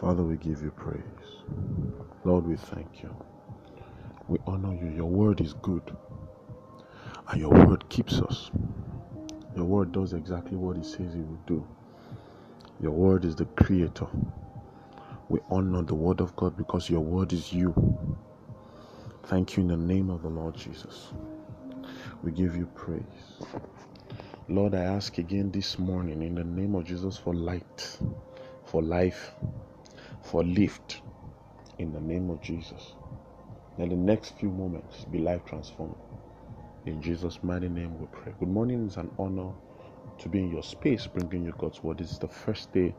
Father, we give you praise. Lord, we thank you. We honor you. Your word is good, and your word keeps us. Your word does exactly what it says it will do. Your word is the creator. We honor the word of God because your word is you. Thank you in the name of the Lord Jesus. We give you praise. Lord, I ask again this morning in the name of Jesus for light, for life, for lift in the name of Jesus. In the next few moments be life transformed. In Jesus' mighty name we pray. Good morning. It's an honor to be in your space bringing you God's word. This is the first day,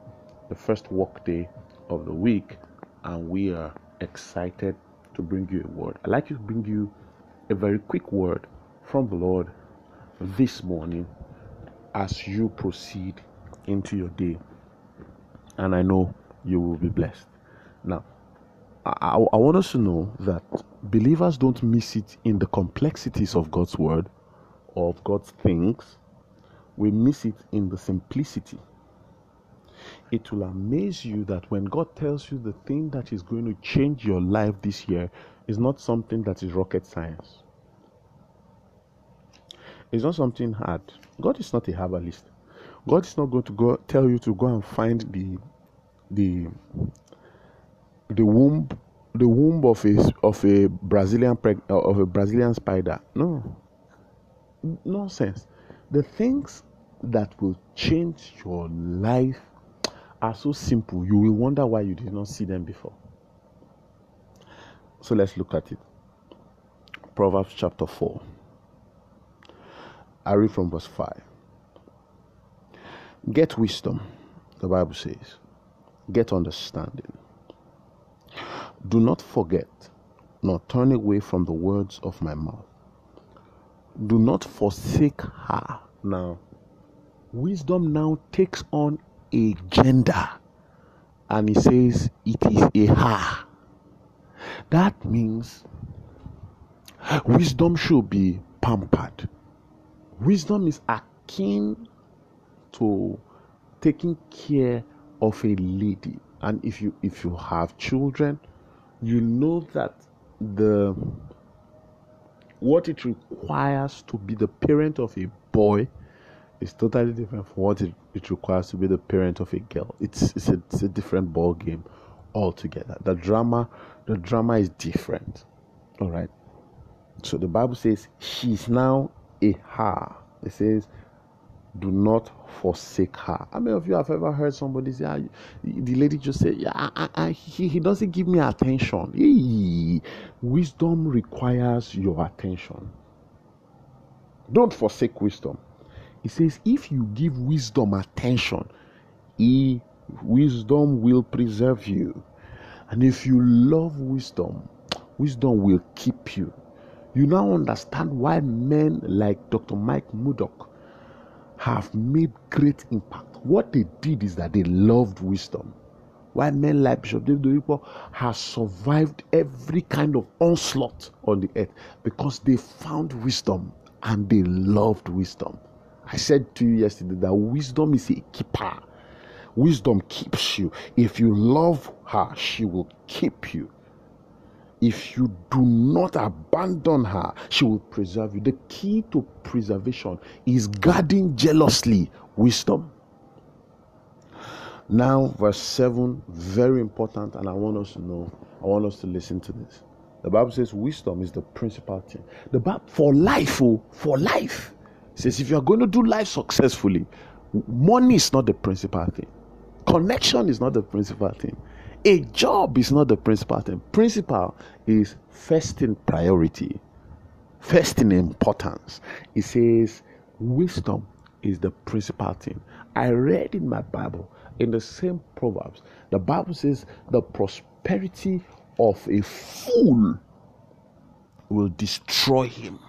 the first work day of the week, and we are excited to bring you a word. I'd like to bring you a very quick word from the Lord this morning as you proceed into your day. And I know you will be blessed. Now, I, I, want us to know that believers don't miss it in the complexities of God's word or of God's things. We miss it in the simplicity. It will amaze you that when God tells you the thing that is going to change your life this year is not something that is rocket science. It's not something hard. God is not a herbalist. God is not going to go tell you to go and find the the the womb the womb of a of a Brazilian preg, uh, of a Brazilian spider. No, nonsense. The things that will change your life are so simple. You will wonder why you did not see them before. So let's look at it. Proverbs chapter four. I read from verse 5. Get wisdom, the Bible says. Get understanding. Do not forget, nor turn away from the words of my mouth. Do not forsake her. Now, wisdom now takes on a gender, and he says it is a her. That means wisdom should be pampered Wisdom is akin to taking care of a lady. And if you if you have children, you know that the what it requires to be the parent of a boy is totally different from what it, it requires to be the parent of a girl. It's it's a, it's a different ball game altogether. The drama the drama is different. All right. So the Bible says she's now her. It says, do not forsake her. How many of you have ever heard somebody say, ah, the lady just said, yeah, I, I, he, he doesn't give me attention. Hey, wisdom requires your attention. Don't forsake wisdom. He says, if you give wisdom attention, he, wisdom will preserve you. And if you love wisdom, wisdom will keep you. You now understand why men like Dr. Mike Murdock have made great impact. What they did is that they loved wisdom. Why men like Bishop David Oyedepo have survived every kind of onslaught on the earth because they found wisdom and they loved wisdom. I said to you yesterday that wisdom is a keeper. Wisdom keeps you. If you love her, she will keep you if you do not abandon her, she will preserve you. The key to preservation is guarding jealously wisdom. Now, verse 7, very important, and I want us to know, I want us to listen to this. The Bible says wisdom is the principal thing. The Bible for life, oh, for life. It says if you are going to do life successfully, money is not the principal thing. Connection is not the principal thing. A job is not the principal thing. Principal is first in priority, first in importance. It says wisdom is the principal thing. I read in my Bible, in the same Proverbs, the Bible says the prosperity of a fool will destroy him.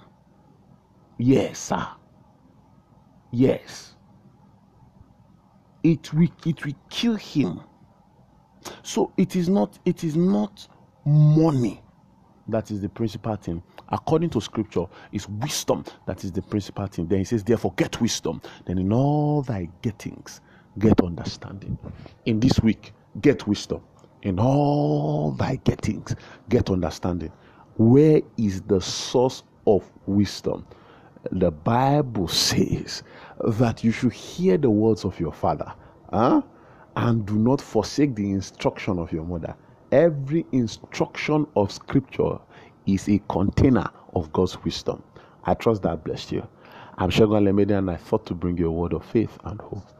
Yes, sir. Yes. It will, it will kill him. So it is not it is not money that is the principal thing. According to scripture, it's wisdom that is the principal thing. Then he says, Therefore, get wisdom. Then in all thy gettings, get understanding. In this week, get wisdom. In all thy gettings, get understanding. Where is the source of wisdom? The Bible says that you should hear the words of your father huh? And do not forsake the instruction of your mother. Every instruction of scripture is a container of God's wisdom. I trust that blessed you. I'm Shogun Lemede and I thought to bring you a word of faith and hope.